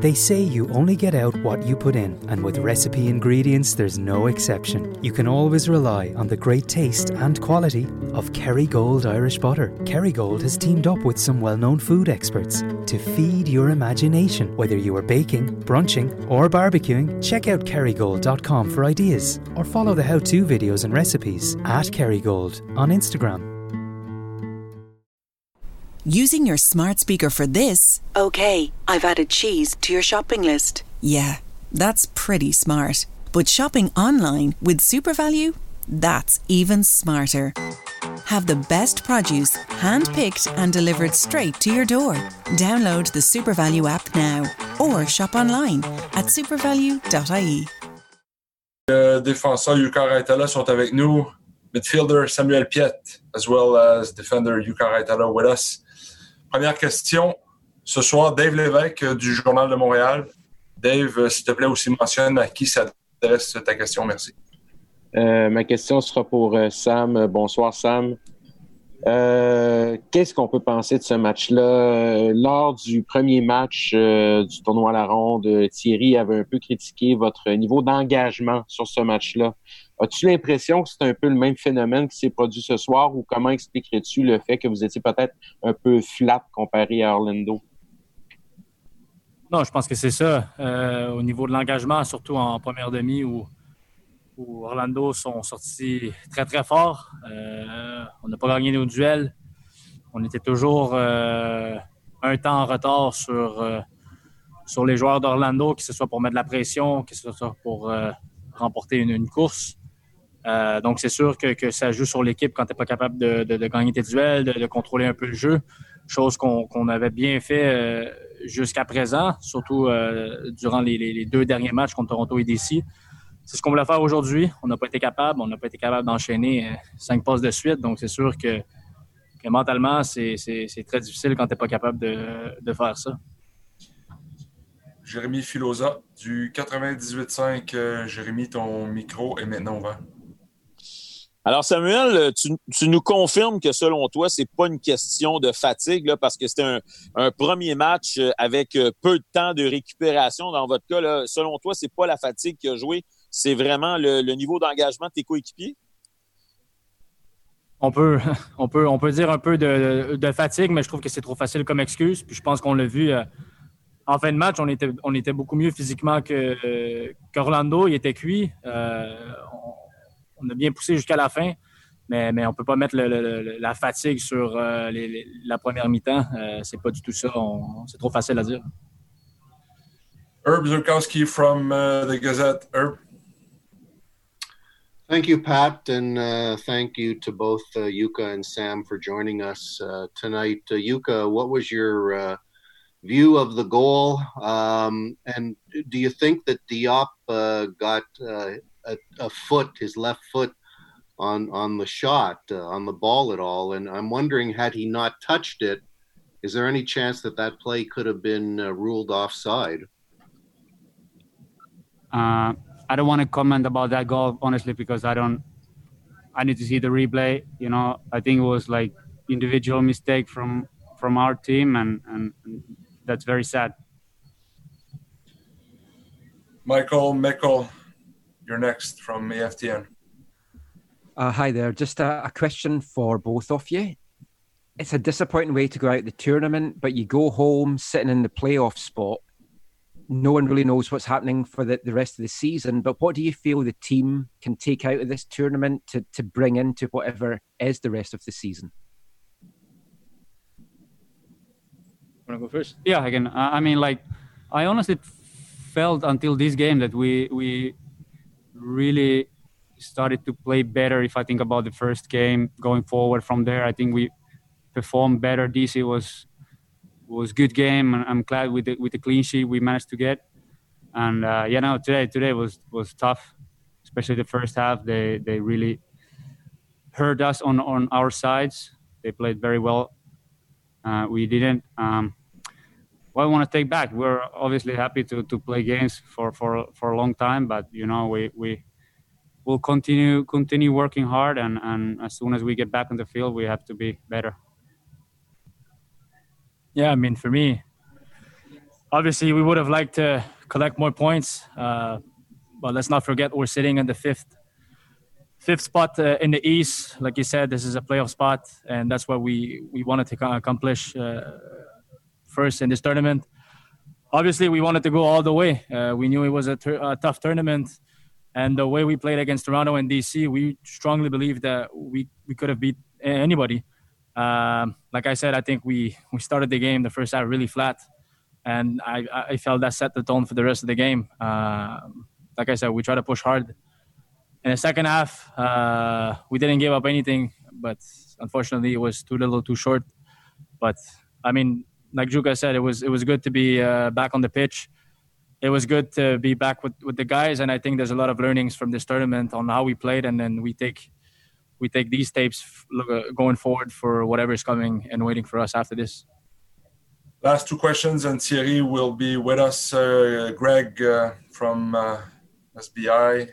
They say you only get out what you put in, and with recipe ingredients, there's no exception. You can always rely on the great taste and quality of Kerrygold Irish butter. Kerrygold has teamed up with some well-known food experts to feed your imagination. Whether you are baking, brunching, or barbecuing, check out kerrygold.com for ideas, or follow the how-to videos and recipes at Kerrygold on Instagram. Using your smart speaker for this Okay, I've added cheese to your shopping list. Yeah, that's pretty smart. But shopping online with SuperValu? That's even smarter. Have the best produce hand-picked and delivered straight to your door. Download the SuperValu app now or shop online at supervalu.ie. Euh, défenseur Jukka Raitala sont avec nous. Midfielder Samuel Piette, as well as defender Jukka Raitala with us. Première question. Ce soir, Dave Lévesque du Journal de Montréal. Dave, euh, s'il te plaît, aussi mentionne à qui s'adresse ta question. Merci. Euh, ma question sera pour euh, Sam. Bonsoir, Sam. Euh, Qu'est-ce qu'on peut penser de ce match-là? Euh, Lors du premier match euh, du tournoi à la ronde, Thierry avait un peu critiqué votre niveau d'engagement sur ce match-là. As-tu l'impression que c'est un peu le même phénomène qui s'est produit ce soir ou comment expliquerais-tu le fait que vous étiez peut-être un peu flat comparé à Orlando? Non, je pense que c'est ça. Au niveau de l'engagement, surtout en première demi où, où Orlando sont sortis très, très fort. Euh, on n'a pas gagné nos duels. On était toujours euh, un temps en retard sur, euh, sur les joueurs d'Orlando, que ce soit pour mettre de la pression, que ce soit pour remporter une, course. Donc, c'est sûr que, que ça joue sur l'équipe quand tu n'es pas capable de, de, gagner tes duels, de, contrôler un peu le jeu, chose qu'on avait bien fait jusqu'à présent, surtout durant les, les deux derniers matchs contre Toronto et DC. C'est ce qu'on voulait faire aujourd'hui. On n'a pas été capable. On n'a pas été capable d'enchaîner euh, cinq passes de suite. Donc, c'est sûr que, que mentalement, c'est c'est- c'est très difficile quand tu n'es pas capable de, de faire ça. Jérémy Filosa du 98.5. Euh, Jérémy, ton micro est maintenant ouvert. Alors, Samuel, tu, tu nous confirmes que selon toi, c'est pas une question de fatigue, là, parce que c'était un, un premier match euh, avec peu de temps de récupération. Dans votre cas, là, selon toi, c'est pas la fatigue qui a joué, c'est vraiment le, le niveau d'engagement de tes coéquipiers? On peut, on peut, on peut dire un peu de, de fatigue, mais je trouve que c'est trop facile comme excuse. Puis je pense qu'on l'a vu euh, en fin de match, on était, on était beaucoup mieux physiquement que euh, qu'Orlando. Il était cuit. Euh, on, on a bien poussé jusqu'à la fin, mais, mais on peut pas mettre le- le- le- la fatigue sur euh, les- les- la première mi-temps. Euh, c'est pas du tout ça. C'est trop facile à dire. Herb Zurkowski from uh, the Gazette. Herb? Thank you, Pat, and uh, thank you to both uh, Jukka and Sam for joining us uh, tonight. Uh, Jukka, what was your uh, view of the goal? Um, and do you think that Diop uh, got uh, a, a foot, his left foot, on on the shot, on the ball at all? And I'm wondering, had he not touched it, is there any chance that that play could have been ruled offside? Uh, I don't want to comment about that goal honestly because I don't. I need to see the replay. You know, I think it was like individual mistake from from our team, and and, and that's very sad. Michael Mickel, you're next from AFTN. Uh, hi there. Just a, a question for both of you. it's a disappointing way to go out the tournament, but you go home sitting in the playoff spot. No one really knows what's happening for the, the rest of the season. But what do you feel the team can take out of this tournament to, to bring into whatever is the rest of the season? Want to go first? Yeah, I I mean, like, I honestly felt until this game that we we really started to play better. If I think about the first game going forward from there, I think we performed better. DC was was good game, and I'm glad with the, with the clean sheet we managed to get. And uh, yeah, no, today today was was tough, especially the first half. They they really hurt us on on our sides. They played very well. Uh, we didn't. Um, well, I want to take back. We're obviously happy to, to play games for, for, for a long time, but you know we we will continue continue working hard, and, and as soon as we get back on the field, we have to be better. Yeah, I mean, for me, obviously we would have liked to collect more points, uh, but let's not forget we're sitting in the fifth fifth spot uh, in the East. Like you said, this is a playoff spot, and that's what we we wanted to accomplish uh, first in this tournament. Obviously, we wanted to go all the way. Uh, we knew it was a, a, tough tournament, and the way we played against Toronto and DC, we strongly believe that we we could have beat anybody. Um, like I said, I think we we started the game the first half really flat, and I I felt that set the tone for the rest of the game. Uh, like I said, we tried to push hard. In the second half, uh, we didn't give up anything, but unfortunately, it was too little, too short. But I mean, like Jukka said, it was it was good to be uh, back on the pitch. It was good to be back with, with the guys, and I think there's a lot of learnings from this tournament on how we played, and then we take we take these tapes look, going forward for whatever is coming and waiting for us after this. Last two questions, and Thierry will be with us. Uh, Greg uh, from uh, SBI.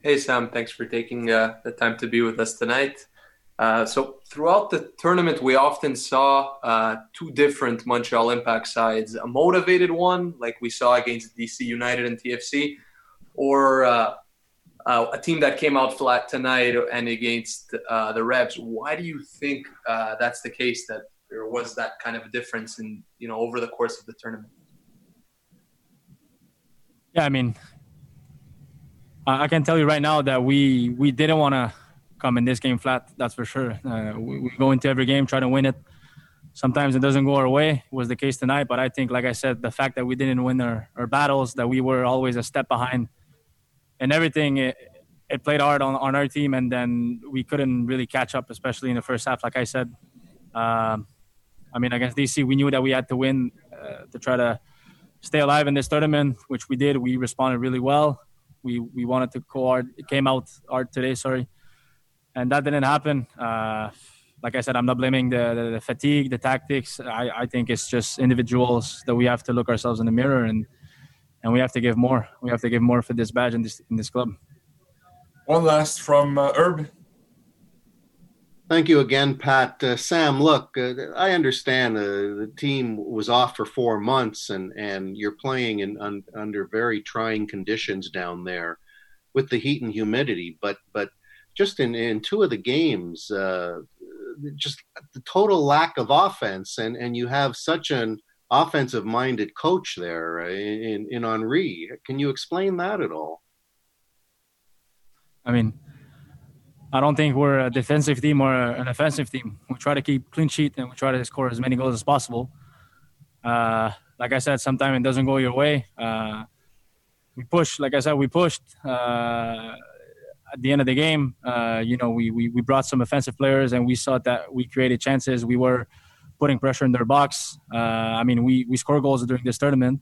Hey, Sam. Thanks for taking uh, the time to be with us tonight. Uh, so, throughout the tournament, we often saw uh, two different Montreal Impact sides a motivated one, like we saw against DC United and TFC, or uh, a team that came out flat tonight and against uh, the Revs. Why do you think uh, that's the case? That there was that kind of a difference in you know over the course of the tournament. Yeah, I mean, I can tell you right now that we we didn't want to come in this game flat. That's for sure. Uh, we, we, go into every game trying to win it. Sometimes it doesn't go our way. It was the case tonight, but I think, like I said, the fact that we didn't win our, our battles, that we were always a step behind and everything it, it, played hard on, on our team and then we couldn't really catch up especially in the first half like i said. Um, i mean against dc we knew that we had to win uh, to try to stay alive in this tournament which we did. We responded really well. We we wanted to go it came out hard today sorry. And that didn't happen. Uh, like I said, I'm not blaming the, the, the fatigue, the tactics. I, I think it's just individuals that we have to look ourselves in the mirror and and we have to give more. We have to give more for this badge in this in this club. One last from uh, Herb. Thank you again, Pat. Uh, Sam, look, uh, I understand uh, the team was off for four months, and and you're playing in un, under very trying conditions down there, with the heat and humidity. But but just in in two of the games, uh, just the total lack of offense, and and you have such an offensive minded coach there uh, in, in Henry. Can you explain that at all? I mean, I don't think we're a defensive team or an offensive team. We try to keep clean sheet and we try to score as many goals as possible. Uh, like I said, sometimes it doesn't go your way. Uh, we push, like I said, we pushed. Uh, at the end of the game, uh, you know, we, we, we brought some offensive players and we saw that we created chances. We were putting pressure in their box. Uh, I mean, we we score goals during this tournament.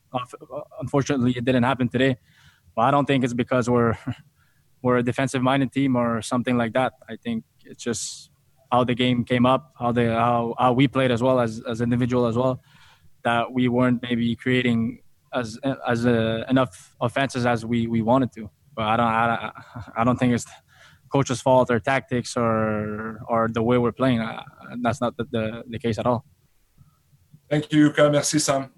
Unfortunately, it didn't happen today. But I don't think it's because we're we're a defensive minded team or something like that. I think it's just how the game came up, how the how, how we played as well as as individual as well. That we weren't maybe creating as as uh, enough offenses as we we wanted to. But I don't I, I don't think it's coach's fault or tactics or or the way we're playing. Uh, that's not the, the, the, case at all. Thank you, Jukka. Merci, Sam.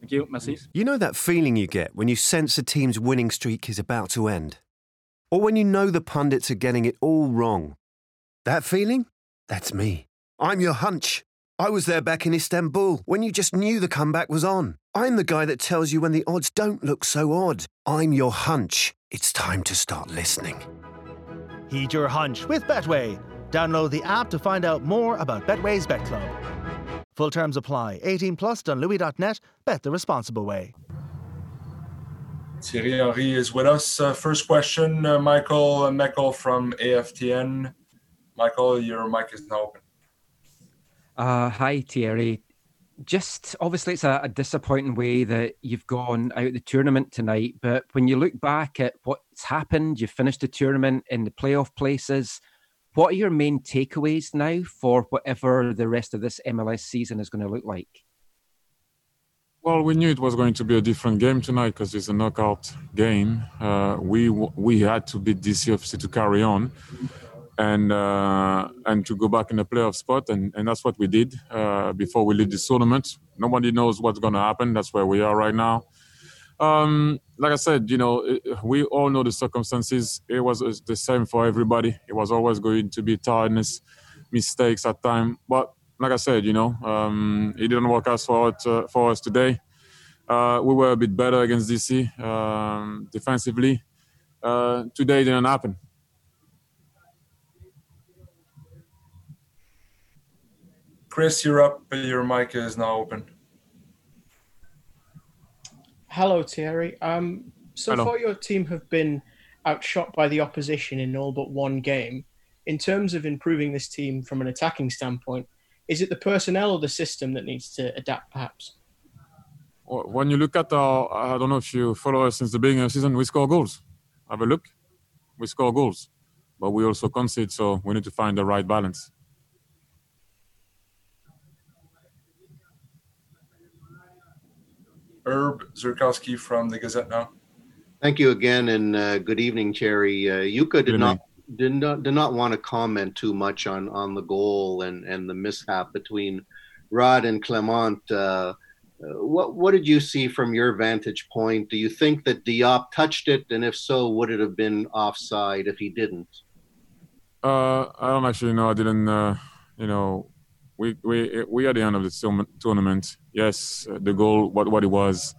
Thank you. Merci. You know that feeling you get when you sense a team's winning streak is about to end? Or when you know the pundits are getting it all wrong? That feeling? That's me. I'm your hunch. I was there back in Istanbul when you just knew the comeback was on. I'm the guy that tells you when the odds don't look so odd. I'm your hunch. It's time to start listening. Heed your hunch with Betway. Download the app to find out more about Betway's Bet Club. Full terms apply. 18 plus Dunlewy.net. Bet the responsible way. Thierry Henry is with us. Uh, first question, uh, Michael Meckel from AFTN. Michael, your mic is now open. Uh, hi, Thierry. Just obviously, it's a, a, disappointing way that you've gone out the tournament tonight. But when you look back at what's happened, You've finished the tournament in the playoff places. What are your main takeaways now for whatever the rest of this MLS season is going to look like? Well, we knew it was going to be a different game tonight because it's a knockout game. Uh, we we had to beat DC obviously to carry on and uh, and to go back in the playoff spot, and, and that's what we did uh, before we leave this tournament. Nobody knows what's going to happen. That's where we are right now. Um, like I said, you know, we all know the circumstances. It was the same for everybody. It was always going to be tiredness, mistakes at time. But like I said, you know, um, it didn't work out for uh, for us today. Uh, we were a bit better against DC um, defensively. Uh, today didn't happen. Chris, you're up. Your mic is now open. Hello, Thierry. Um, so Hello. far, your team have been outshot by the opposition in all but one game. In terms of improving this team from an attacking standpoint, is it the personnel or the system that needs to adapt, perhaps? When you look at our, I don't know if you follow us since the beginning of the season, we score goals. Have a look. We score goals, but we also concede, so we need to find the right balance. Herb Zurkowski from the Gazette now. Thank you again, and uh, good evening, Thierry. Uh, Jukka did not did not did not want to comment too much on on the goal and and the mishap between Rod and Clement. Uh, what what did you see from your vantage point? Do you think that Diop touched it, and if so, would it have been offside if he didn't? Uh, I don't actually know. I didn't. Uh, you know, we we we at the end of the tournament. Yes, the goal, what what it was.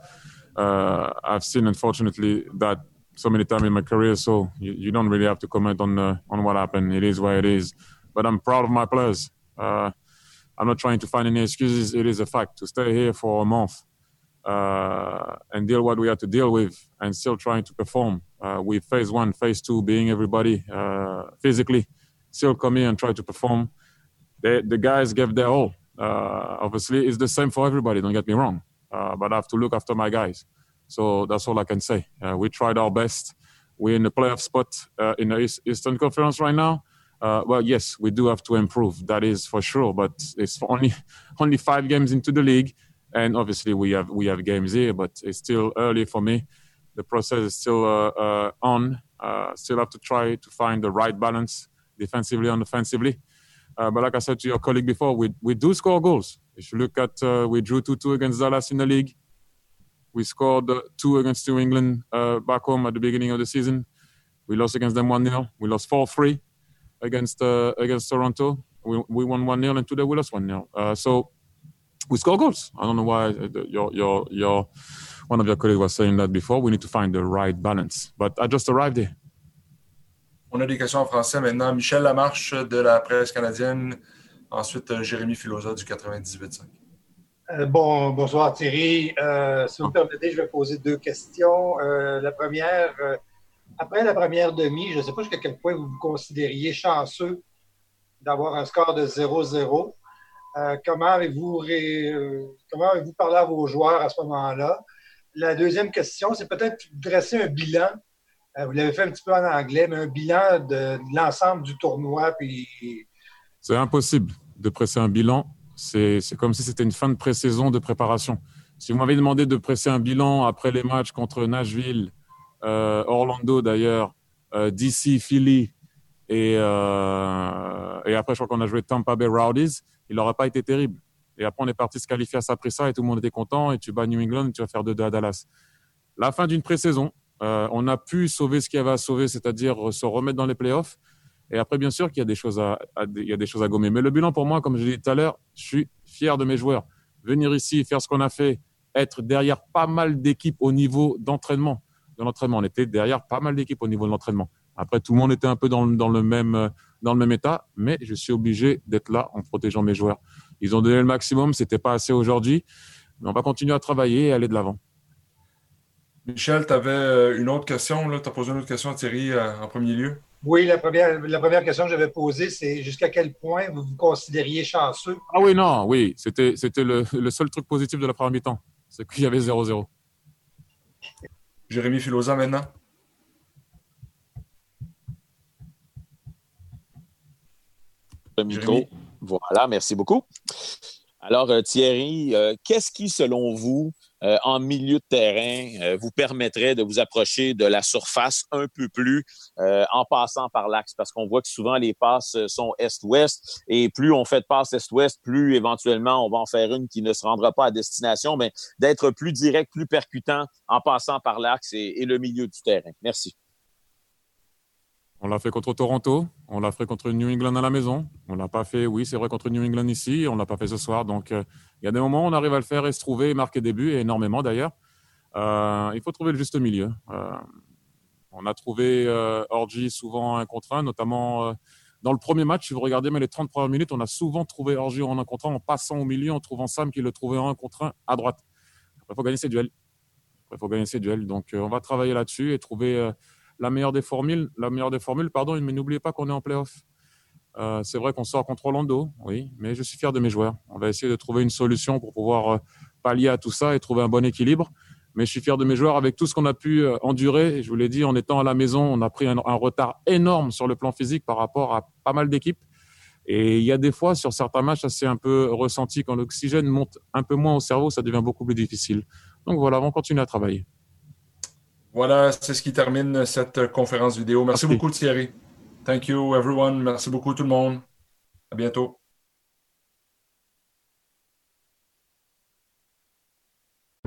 Uh, I've seen, unfortunately, that so many times in my career. So you, you don't really have to comment on uh, on what happened. It is what it is. But I'm proud of my players. Uh, I'm not trying to find any excuses. It is a fact to stay here for a month uh, and deal what we had to deal with, and still trying to perform. Uh, with phase one, phase two, being everybody uh, physically, still come here and try to perform they, the guys gave their all. Uh, obviously, it's the same for everybody. Don't get me wrong, uh, but I have to look after my guys. So that's all I can say. Uh, we tried our best. We're in the playoff spot uh, in the East, Eastern Conference right now. Uh, well, yes, we do have to improve. That is for sure. But it's only only five games into the league, and obviously we have we have games here. But it's still early for me. The process is still uh, on. still have to try to find the right balance defensively and offensively. Uh, but like I said to your colleague before, we, we do score goals. If you look at, uh, we drew 2 2 against Dallas in the league. We scored uh, two against New England uh, back home at the beginning of the season. We lost against them 1 0. We lost 4 3 against uh, against Toronto. We, we won 1 0, and today we lost 1 0. Uh, so we score goals. I don't know why your, your, your, one of your colleagues was saying that before. We need to find the right balance. But I just arrived here. On a des questions en français maintenant. Michel Lamarche de la presse canadienne. Ensuite, euh, Jérémy Filosa du 98.5. Euh, bon, bonsoir Thierry. Euh, si vous me permettez, je vais poser deux questions. Euh, la première, après la première demi, je ne sais pas jusqu'à quel point vous vous considériez chanceux d'avoir un score de 0-0. Euh, comment avez-vous comment avez-vous parlé à vos joueurs à ce moment-là? La deuxième question, c'est peut-être dresser un bilan vous l'avez fait un petit peu en anglais, mais un bilan de, l'ensemble du tournoi. Puis... C'est impossible de presser un bilan. C'est comme si c'était une fin de pré-saison de préparation. Si vous m'avez demandé de presser un bilan après les matchs contre Nashville, euh, Orlando d'ailleurs, euh, DC, Philly, et, euh, et après je crois qu'on a joué Tampa Bay Rowdies, il n'aurait pas été terrible. Et après on est parti se qualifier à Saprissa et tout le monde était content et tu bats New England et tu vas faire 2-2 à Dallas. La fin d'une pré-saison, euh, on a pu sauver ce qu'il y avait à sauver, c'est-à-dire se remettre dans les playoffs. Et après, bien sûr qu'il y a des choses à, il y a des choses à gommer. Mais le bilan pour moi, comme je l'ai dit tout à l'heure, je suis fier de mes joueurs. Venir ici, faire ce qu'on a fait, être derrière pas mal d'équipes au niveau d'entraînement. De l'entraînement, on était derrière pas mal d'équipes au niveau de l'entraînement. Après, tout le monde était un peu dans, dans, le même dans le même état, mais je suis obligé d'être là en protégeant mes joueurs. Ils ont donné le maximum, c'était pas assez aujourd'hui, mais on va continuer à travailler et aller de l'avant. Michel, tu avais une autre question, tu as posé une autre question à Thierry en premier lieu? Oui, la première, la première question que j'avais posée, c'est jusqu'à quel point vous vous considériez chanceux? Ah oui, non, oui. C'était, c'était le, le seul truc positif de la première mi-temps. C'est qu'il y avait 0-0. Jérémy Filosa maintenant? Le micro. Voilà, merci beaucoup. Alors, euh, Thierry, euh, qu'est-ce qui, selon vous, euh, en milieu de terrain, vous permettrait de vous approcher de la surface un peu plus en passant par l'axe? Parce qu'on voit que souvent les passes sont est-ouest et plus on fait de passes est-ouest, plus éventuellement on va en faire une qui ne se rendra pas à destination, mais d'être plus direct, plus percutant en passant par l'axe et le milieu du terrain. Merci. On l'a fait contre Toronto, on l'a fait contre New England à la maison. On l'a pas fait, oui, c'est vrai, contre New England ici, on l'a pas fait ce soir. Donc, euh, il y a des moments où on arrive à le faire et se trouver, et marquer des buts, et énormément d'ailleurs. Euh, il faut trouver le juste milieu. Euh, on a trouvé Orgy souvent un contre un, notamment dans le premier match. Si vous regardez mais les 30 premières minutes, on a souvent trouvé Orgy en un contre un en passant au milieu, en trouvant Sam qui le trouvait en un contre un à droite. il faut gagner ses duels. il faut gagner ses duels. Donc, on va travailler là-dessus et trouver la meilleure des formules, la meilleure des formules, pardon, mais n'oubliez pas qu'on est en playoff. Euh, c'est vrai qu'on sort contre Orlando, oui, mais je suis fier de mes joueurs. On va essayer de trouver une solution pour pouvoir euh, pallier à tout ça et trouver un bon équilibre. Mais je suis fier de mes joueurs avec tout ce qu'on a pu euh, endurer. je vous l'ai dit, en étant à la maison, on a pris un, un, retard énorme sur le plan physique par rapport à pas mal d'équipes. Et il y a des fois, sur certains matchs, ça s'est un peu ressenti. Quand l'oxygène monte un peu moins au cerveau, ça devient beaucoup plus difficile. Donc voilà, on continue à travailler. Voilà, c'est ce qui termine cette conférence vidéo. Merci, Merci beaucoup, Thierry. Thank you, everyone. Merci beaucoup, tout le monde. À bientôt.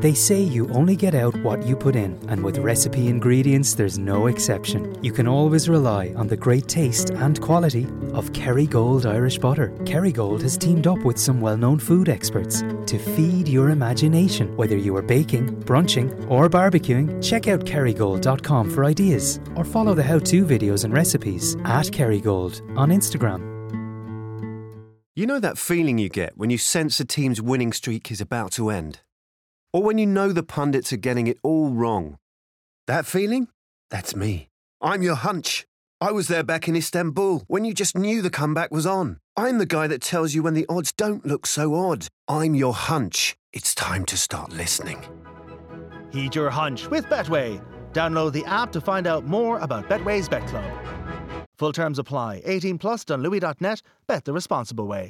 They say you only get out what you put in, and with recipe ingredients, there's no exception. You can always rely on the great taste and quality of Kerrygold Irish butter. Kerrygold has teamed up with some well known food experts to feed your imagination. Whether you are baking, brunching, or barbecuing, check out kerrygold.com for ideas or follow the how to videos and recipes at Kerrygold on Instagram. You know that feeling you get when you sense a team's winning streak is about to end? Or when you know the pundits are getting it all wrong. That feeling? That's me. I'm your hunch. I was there back in Istanbul when you just knew the comeback was on. I'm the guy that tells you when the odds don't look so odd. I'm your hunch. It's time to start listening. Heed your hunch with Betway. Download the app to find out more about Betway's Bet Club. Full terms apply. 18 plus. Louis.net. Bet the responsible way.